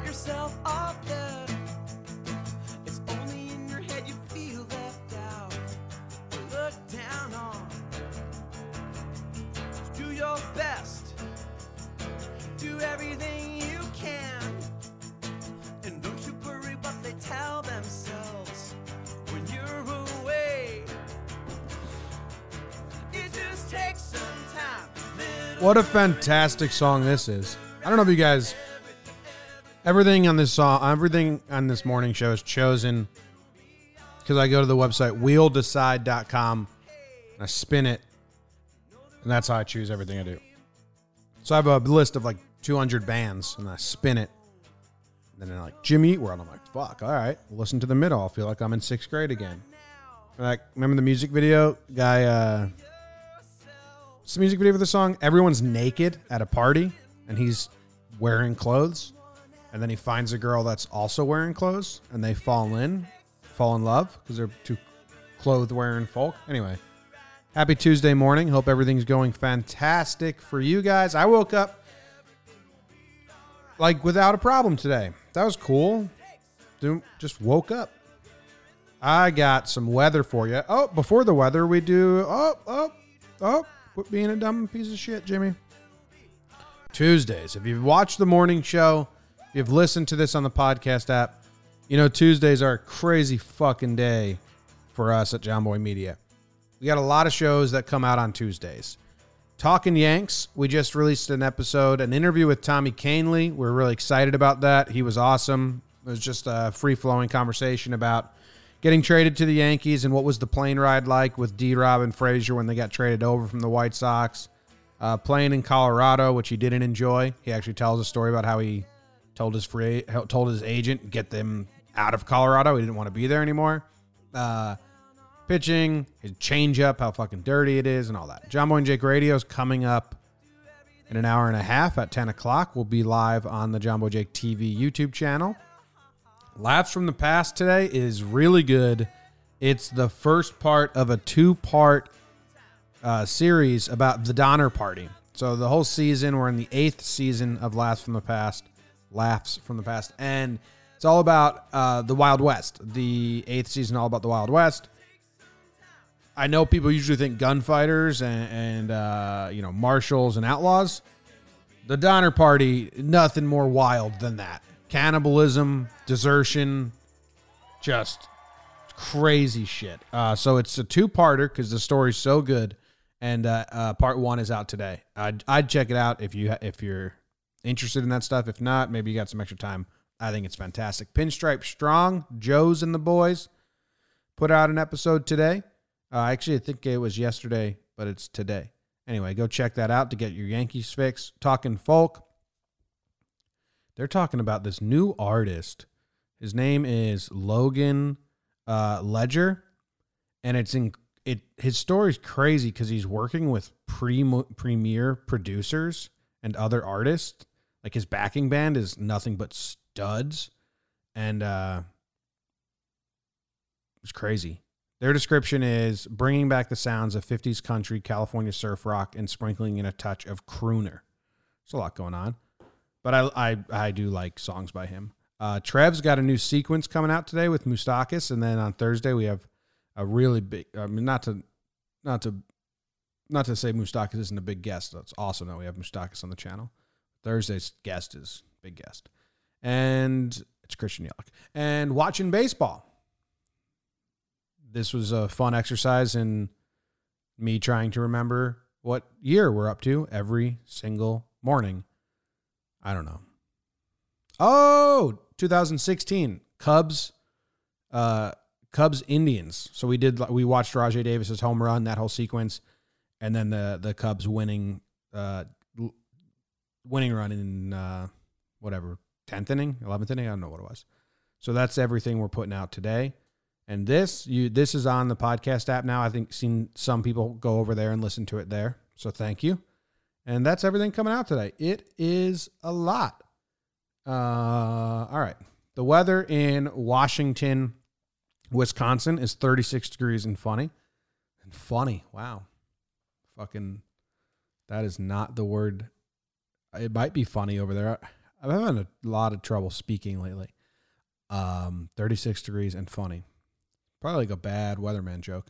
yourself there. It's only in your head you feel left out, or looked down on. Do your best, do everything you can, and don't you worry what they tell themselves when you're away. It just takes some time. What a fantastic song this is. I don't know if you guys everything on this song everything on this morning show is chosen because I go to the website wheeldecide.com and I spin it and that's how I choose everything I do. So I have a list of like 200 bands and I spin it. And then they're like Jimmy Eat World. I'm like, fuck, all right. Listen to the middle. I'll feel like I'm in sixth grade again. Like, remember the music video? Guy, uh, it's the music video for the song. Everyone's naked at a party and he's wearing clothes. And then he finds a girl that's also wearing clothes and they fall in, fall in love because they're two clothed wearing folk. Anyway, happy Tuesday morning. Hope everything's going fantastic for you guys. I woke up like without a problem today. That was cool. Just woke up. I got some weather for you. Oh, before the weather, we do. Oh, oh, oh. Quit being a dumb piece of shit, Jimmy. Tuesdays. If you've watched the morning show, if you've listened to this on the podcast app, you know Tuesdays are a crazy fucking day for us at John Boy Media. We got a lot of shows that come out on Tuesdays. Talking Yanks, we just released an episode, an interview with Tommy Kahnle. We're really excited about that. He was awesome. It was just a free flowing conversation about getting traded to the Yankees and what was the plane ride like with D Rob and Frazier when they got traded over from the White Sox. Uh, playing in Colorado, which he didn't enjoy. He actually tells a story about how he told his free told his agent get them out of Colorado. He didn't want to be there anymore. Uh, pitching, his changeup, how fucking dirty it is, and all that. John Boy and Jake Radio is coming up in an hour and a half at 10 o'clock. We'll be live on the John Boy Jake TV YouTube channel. Laughs from the Past today is really good. It's the first part of a two part uh, series about the Donner Party. So the whole season, we're in the eighth season of Laughs from the Past. Laughs from the Past. And it's all about uh, the Wild West. The eighth season, all about the Wild West. I know people usually think gunfighters and, and uh, you know marshals and outlaws. The Donner Party, nothing more wild than that. Cannibalism, desertion, just crazy shit. Uh, so it's a two-parter because the story's so good, and uh, uh, part one is out today. I'd, I'd check it out if you if you're interested in that stuff. If not, maybe you got some extra time. I think it's fantastic. Pinstripe Strong, Joe's and the boys put out an episode today. Uh, actually, I think it was yesterday, but it's today. Anyway, go check that out to get your Yankees fix. Talking folk. They're talking about this new artist. His name is Logan uh, Ledger, and it's in it. His story's crazy because he's working with pre premier producers and other artists. Like his backing band is nothing but studs, and uh, it's crazy. Their description is bringing back the sounds of 50s country, California surf rock, and sprinkling in a touch of crooner. There's a lot going on, but I I, I do like songs by him. Uh, Trev's got a new sequence coming out today with Moustakas, and then on Thursday we have a really big. I mean, not to not to not to say Moustakas isn't a big guest. That's awesome that we have Moustakas on the channel. Thursday's guest is big guest, and it's Christian Yelich. And watching baseball this was a fun exercise in me trying to remember what year we're up to every single morning. I don't know. Oh, 2016 Cubs, uh, Cubs Indians. So we did we watched Rajay Davis's home run, that whole sequence, and then the the Cubs winning, uh, winning run in uh, whatever tenth inning, eleventh inning. I don't know what it was. So that's everything we're putting out today. And this you this is on the podcast app now. I think seen some people go over there and listen to it there. So thank you. And that's everything coming out today. It is a lot. Uh, all right. The weather in Washington, Wisconsin is 36 degrees and funny. And funny. Wow. Fucking that is not the word. It might be funny over there. I'm having a lot of trouble speaking lately. Um, 36 degrees and funny. Probably like a bad weatherman joke.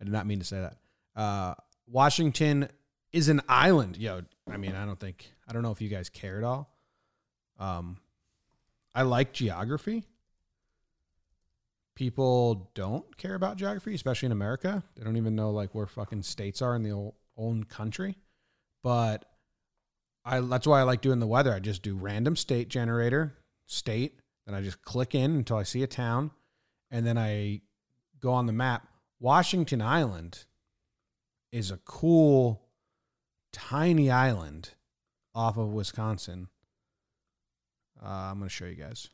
I did not mean to say that. Uh, Washington is an island. Yo, I mean, I don't think I don't know if you guys care at all. Um, I like geography. People don't care about geography, especially in America. They don't even know like where fucking states are in the old, own country. But I that's why I like doing the weather. I just do random state generator, state, then I just click in until I see a town, and then I go on the map. Washington Island is a cool tiny island off of Wisconsin. Uh, I'm going to show you guys.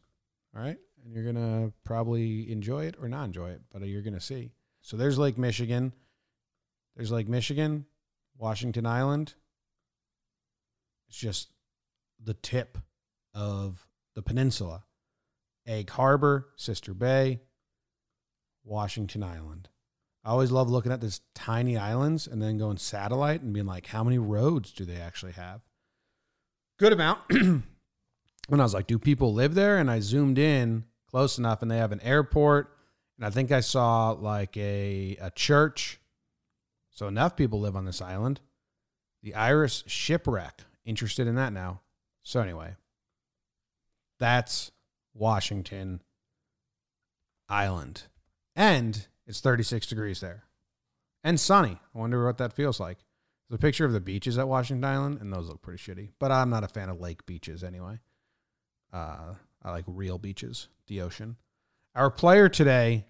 All right. And you're going to probably enjoy it or not enjoy it, but you're going to see. So there's Lake Michigan. There's Lake Michigan, Washington Island. It's just the tip of the peninsula. Egg Harbor, Sister Bay, Washington Island. I always love looking at these tiny islands and then going satellite and being like, how many roads do they actually have? Good amount. and I was like, do people live there? And I zoomed in close enough and they have an airport. And I think I saw like a, a church. So enough people live on this island. The Iris shipwreck. Interested in that now. So anyway, that's Washington Island. And it's 36 degrees there and sunny. I wonder what that feels like. There's a picture of the beaches at Washington Island, and those look pretty shitty. But I'm not a fan of lake beaches anyway. Uh, I like real beaches, the ocean. Our player today,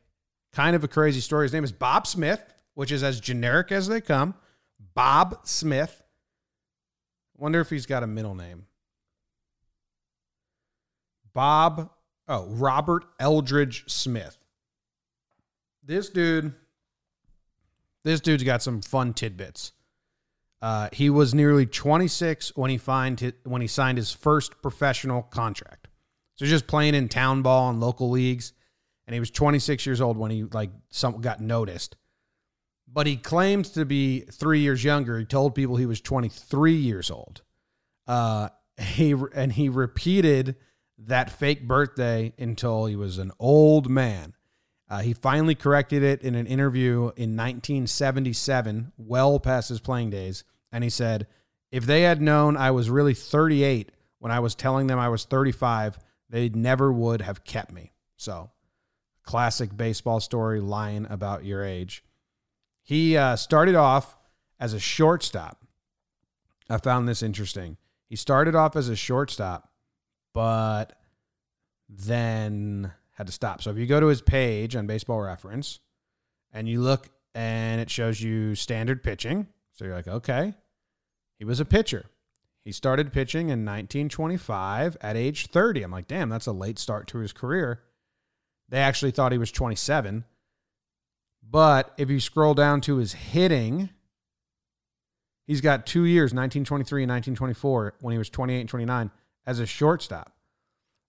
kind of a crazy story. His name is Bob Smith, which is as generic as they come. Bob Smith. Wonder if he's got a middle name. Bob, oh, Robert Eldridge Smith. This dude, this dude's got some fun tidbits. Uh, he was nearly 26 when he find his, when he signed his first professional contract. So just playing in town ball and local leagues, and he was 26 years old when he like some got noticed. But he claimed to be three years younger. He told people he was 23 years old. Uh, he and he repeated that fake birthday until he was an old man. Uh, he finally corrected it in an interview in 1977, well past his playing days. And he said, If they had known I was really 38 when I was telling them I was 35, they never would have kept me. So, classic baseball story lying about your age. He uh, started off as a shortstop. I found this interesting. He started off as a shortstop, but then had to stop. So if you go to his page on Baseball Reference and you look and it shows you standard pitching, so you're like, okay, he was a pitcher. He started pitching in 1925 at age 30. I'm like, damn, that's a late start to his career. They actually thought he was 27. But if you scroll down to his hitting, he's got two years, 1923 and 1924, when he was 28 and 29, as a shortstop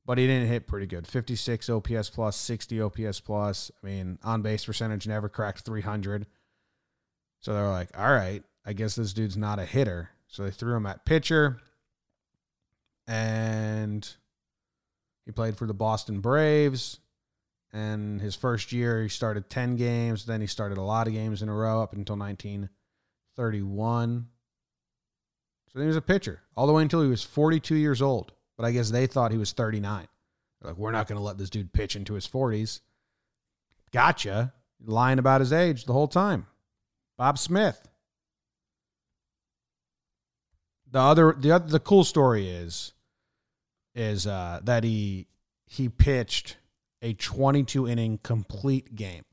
but he didn't hit pretty good. 56 OPS plus, 60 OPS plus. I mean, on base percentage never cracked 300. So they're like, all right, I guess this dude's not a hitter. So they threw him at pitcher. And he played for the Boston Braves. And his first year, he started 10 games. Then he started a lot of games in a row up until 1931. So he was a pitcher all the way until he was 42 years old but I guess they thought he was 39. They're like, we're not going to let this dude pitch into his 40s. Gotcha. Lying about his age the whole time. Bob Smith. The other, the other, the cool story is, is uh, that he he pitched a 22 inning complete game,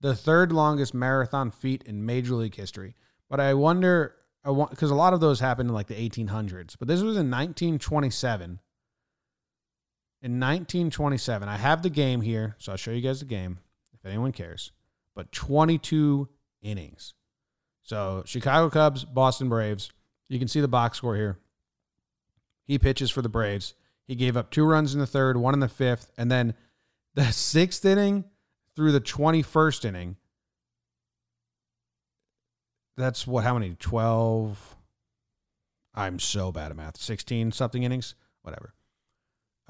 the third longest marathon feat in Major League history. But I wonder I want because a lot of those happened in like the 1800s, but this was in 1927. In 1927, I have the game here, so I'll show you guys the game if anyone cares. But 22 innings. So Chicago Cubs, Boston Braves. You can see the box score here. He pitches for the Braves. He gave up two runs in the third, one in the fifth, and then the sixth inning through the 21st inning that's what how many 12 i'm so bad at math 16 something innings whatever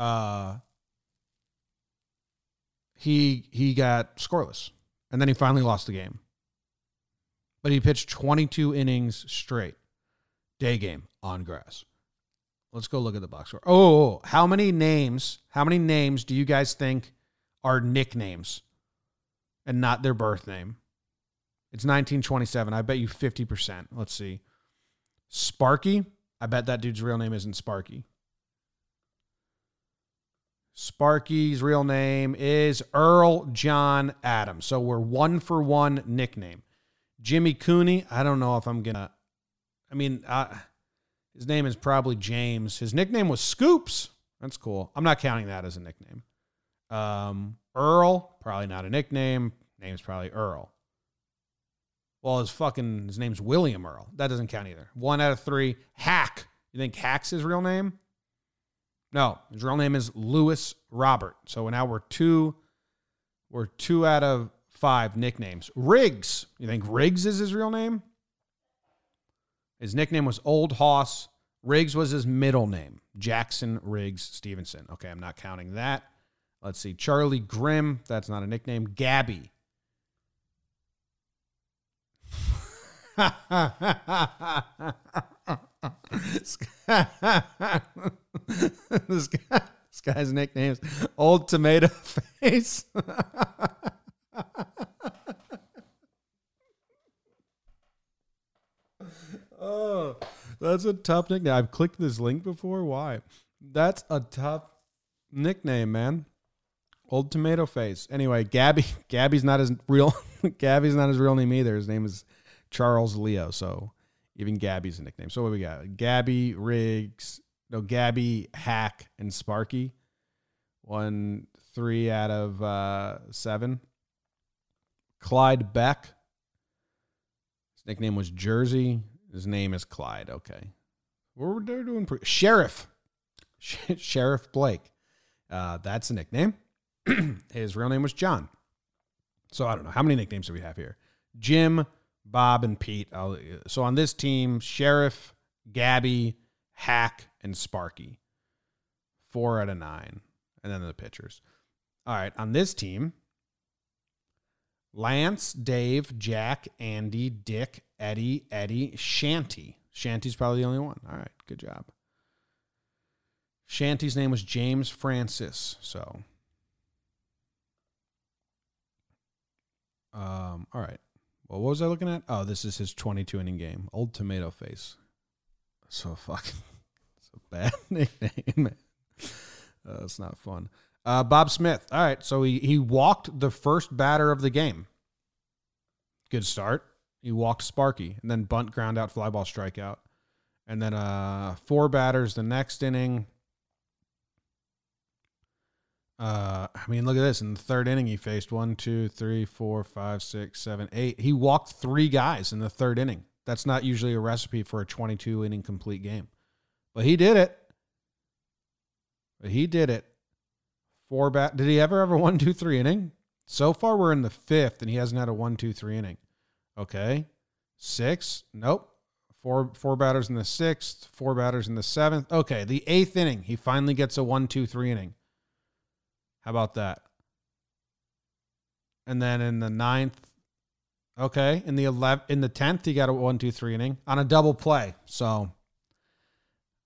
uh, he he got scoreless, and then he finally lost the game. But he pitched 22 innings straight, day game on grass. Let's go look at the box score. Oh, how many names? How many names do you guys think are nicknames and not their birth name? It's 1927. I bet you 50%. Let's see. Sparky. I bet that dude's real name isn't Sparky. Sparky's real name is Earl John Adams. So we're one for one nickname. Jimmy Cooney. I don't know if I'm gonna. I mean, uh, his name is probably James. His nickname was Scoops. That's cool. I'm not counting that as a nickname. Um, Earl, probably not a nickname. Name's probably Earl. Well, his fucking his name's William Earl. That doesn't count either. One out of three. Hack. You think Hack's his real name? No, his real name is Lewis Robert. So now we're two. We're two out of five nicknames. Riggs. You think Riggs is his real name? His nickname was Old Hoss. Riggs was his middle name. Jackson Riggs Stevenson. Okay, I'm not counting that. Let's see. Charlie Grimm. That's not a nickname. Gabby. this, guy, this, guy, this guy's nickname's Old Tomato Face. oh, that's a tough nickname. I've clicked this link before. Why? That's a tough nickname, man. Old Tomato Face. Anyway, Gabby. Gabby's not his real. Gabby's not his real name either. His name is Charles Leo. So even Gabby's a nickname. So what we got? Gabby Riggs. No, Gabby Hack and Sparky. One three out of uh, seven. Clyde Beck. His nickname was Jersey. His name is Clyde. Okay. Were they doing? Sheriff. Sheriff Blake. Uh, that's a nickname. His real name was John. So I don't know. How many nicknames do we have here? Jim, Bob, and Pete. I'll, uh, so on this team, Sheriff, Gabby, Hack, and Sparky. Four out of nine. And then the pitchers. All right. On this team, Lance, Dave, Jack, Andy, Dick, Eddie, Eddie, Shanty. Shanty's probably the only one. All right. Good job. Shanty's name was James Francis. So, um, all right. Well, what was I looking at? Oh, this is his 22 inning game. Old Tomato Face. So fucking, it's a bad nickname. uh, not fun. Uh, Bob Smith. All right, so he he walked the first batter of the game. Good start. He walked Sparky, and then bunt, ground out, fly ball, strikeout, and then uh four batters the next inning. Uh, I mean, look at this. In the third inning, he faced one, two, three, four, five, six, seven, eight. He walked three guys in the third inning. That's not usually a recipe for a 22 inning complete game, but he did it. But he did it. Four bat. Did he ever a one, two, three inning? So far, we're in the fifth, and he hasn't had a one, two, three inning. Okay, six. Nope. Four four batters in the sixth. Four batters in the seventh. Okay, the eighth inning, he finally gets a one, two, three inning. How about that? And then in the ninth, okay, in the eleven, in the tenth, he got a one, two, three inning on a double play. So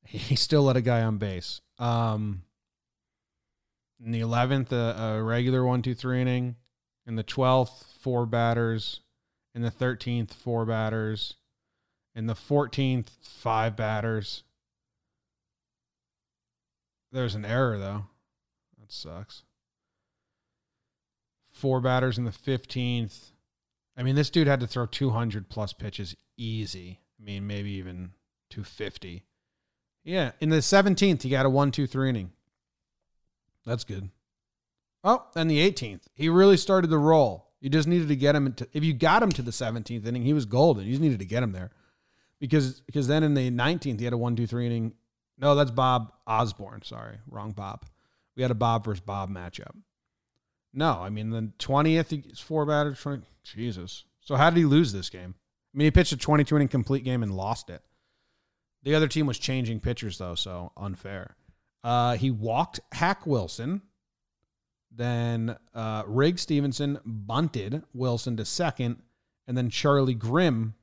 he still let a guy on base. Um, in the eleventh, a, a regular one, two, three inning. In the twelfth, four batters. In the thirteenth, four batters. In the fourteenth, five batters. There's an error though. That sucks. Four batters in the 15th. I mean, this dude had to throw 200 plus pitches easy. I mean, maybe even 250. Yeah. In the 17th, he got a one, two, three inning. That's good. Oh, and the 18th, he really started to roll. You just needed to get him into, if you got him to the 17th inning, he was golden. You just needed to get him there. Because because then in the 19th, he had a one, two, three inning. No, that's Bob Osborn. Sorry, wrong Bob. We had a Bob versus Bob matchup. No, I mean the twentieth, he's four batters. 20, Jesus. So how did he lose this game? I mean, he pitched a twenty-two inning complete game and lost it. The other team was changing pitchers though, so unfair. Uh, he walked Hack Wilson. Then uh, Rig Stevenson bunted Wilson to second. And then Charlie Grimm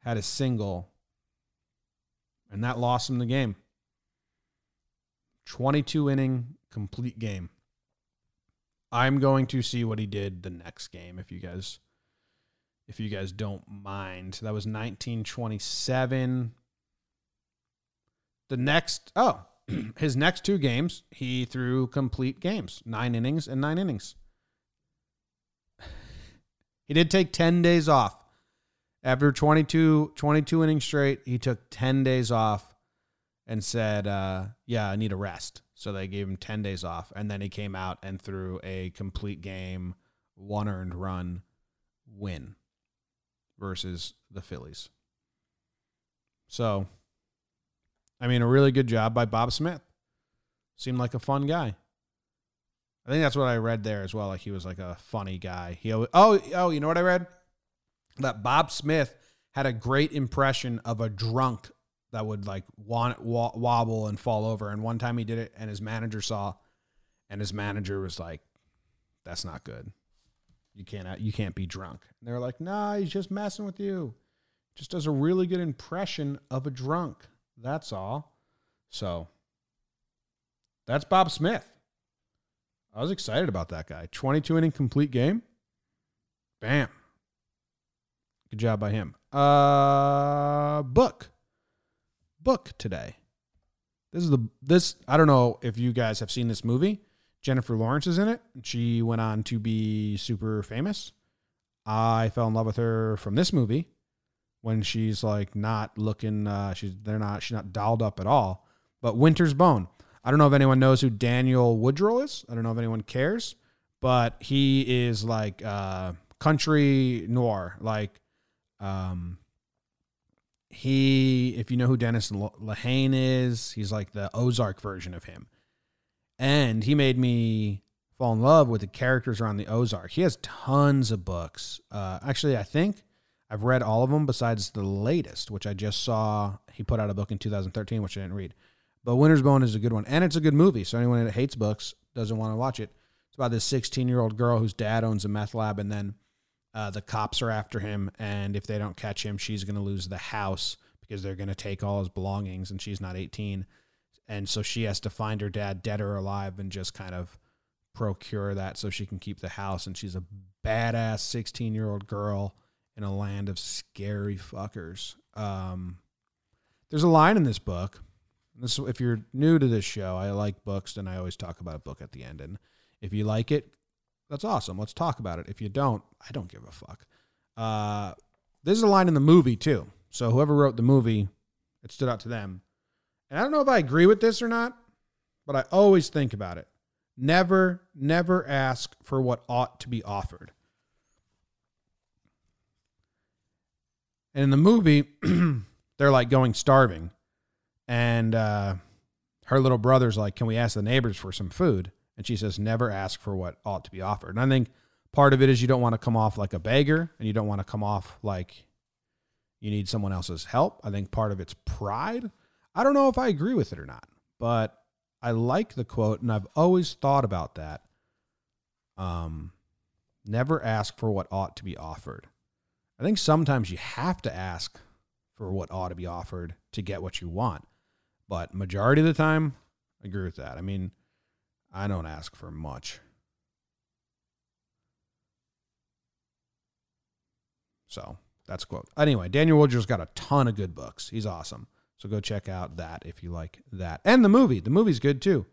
had a single. And that lost him the game. 22 inning complete game. I'm going to see what he did the next game if you guys if you guys don't mind. That was 1927. The next oh, his next two games, he threw complete games, 9 innings and 9 innings. He did take 10 days off. After 22 22 innings straight, he took 10 days off and said, uh, "Yeah, I need a rest." So they gave him 10 days off and then he came out and threw a complete game, one earned run win versus the Phillies. So, I mean, a really good job by Bob Smith. Seemed like a fun guy. I think that's what I read there as well. Like he was like a funny guy. He always, oh oh you know what I read that Bob Smith had a great impression of a drunk that would like want wobble and fall over. And one time he did it, and his manager saw, and his manager was like, "That's not good. You can't you can't be drunk." And they're like, "Nah, he's just messing with you. Just does a really good impression of a drunk. That's all." So that's Bob Smith. I was excited about that guy. 22 inning complete game. Bam. Good job by him. Uh book. Book today. This is the this I don't know if you guys have seen this movie. Jennifer Lawrence is in it. She went on to be super famous. I fell in love with her from this movie when she's like not looking uh she's they're not she's not dolled up at all. But Winter's Bone. I don't know if anyone knows who Daniel Woodrell is. I don't know if anyone cares, but he is like uh, country noir. Like, um, he, if you know who Dennis Lehane is, he's like the Ozark version of him. And he made me fall in love with the characters around the Ozark. He has tons of books. Uh, actually, I think I've read all of them besides the latest, which I just saw. He put out a book in 2013, which I didn't read. But Winter's Bone is a good one, and it's a good movie. So anyone that hates books doesn't want to watch it. It's about this 16 year old girl whose dad owns a meth lab, and then uh, the cops are after him, and if they don't catch him, she's going to lose the house because they're going to take all his belongings, and she's not 18, and so she has to find her dad, dead or alive, and just kind of procure that so she can keep the house. And she's a badass 16 year old girl in a land of scary fuckers. Um, there's a line in this book this, if you're new to this show, I like books, and I always talk about a book at the end. And if you like it, that's awesome. Let's talk about it. If you don't, I don't give a fuck. Uh, there's a line in the movie too. So whoever wrote the movie, it stood out to them. And I don't know if I agree with this or not, but I always think about it. Never, never ask for what ought to be offered. And in the movie, they're like going starving and uh, her little brother's like, "Can we ask the neighbors for some food?" And she says, "Never ask for what ought to be offered." And I think part of it is you don't want to come off like a beggar, and you don't want to come off like you need someone else's help. I think part of it's pride. I don't know if I agree with it or not, but I like the quote, and I've always thought about that. Um, never ask for what ought to be offered. I think sometimes you have to ask for what ought to be offered to get what you want. But majority of the time, I agree with that. I mean, I don't ask for much. So that's quote. Anyway, Daniel Woodrell's got a ton of good books. He's awesome. So go check out that if you like that. And the movie. The movie's good too.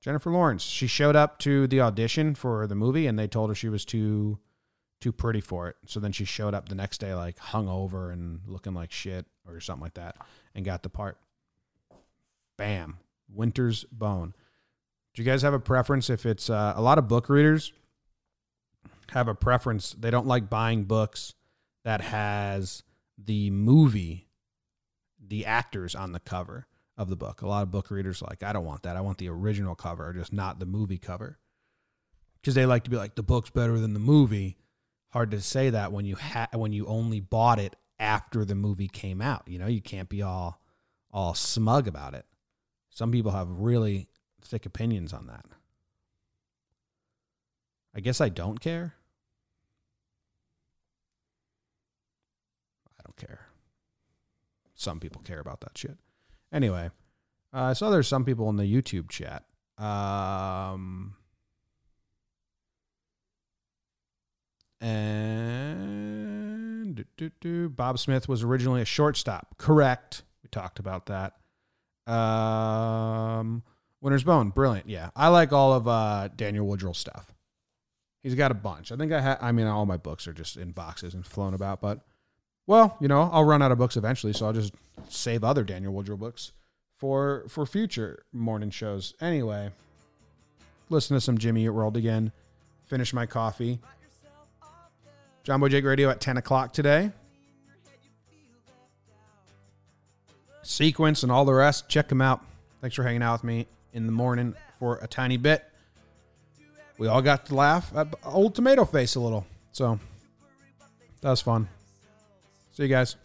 Jennifer Lawrence. She showed up to the audition for the movie and they told her she was too too pretty for it. So then she showed up the next day like hung over and looking like shit or something like that and got the part. Bam. Winter's Bone. Do you guys have a preference if it's uh, a lot of book readers have a preference they don't like buying books that has the movie the actors on the cover of the book. A lot of book readers like I don't want that. I want the original cover, or just not the movie cover. Cuz they like to be like the book's better than the movie hard to say that when you ha- when you only bought it after the movie came out. You know, you can't be all all smug about it. Some people have really thick opinions on that. I guess I don't care. I don't care. Some people care about that shit. Anyway, uh, I saw there's some people in the YouTube chat. Um, and do, do, do. Bob Smith was originally a shortstop. Correct. We talked about that. Um, Winter's Bone, brilliant. Yeah, I like all of uh, Daniel Woodrell stuff. He's got a bunch. I think I have. I mean, all my books are just in boxes and flown about. But well, you know, I'll run out of books eventually, so I'll just save other Daniel Woodrell books for for future morning shows. Anyway, listen to some Jimmy Eat World again. Finish my coffee. John Boy Jake Radio at ten o'clock today. Sequence and all the rest. Check them out. Thanks for hanging out with me in the morning for a tiny bit. We all got to laugh at old tomato face a little. So that was fun. See you guys.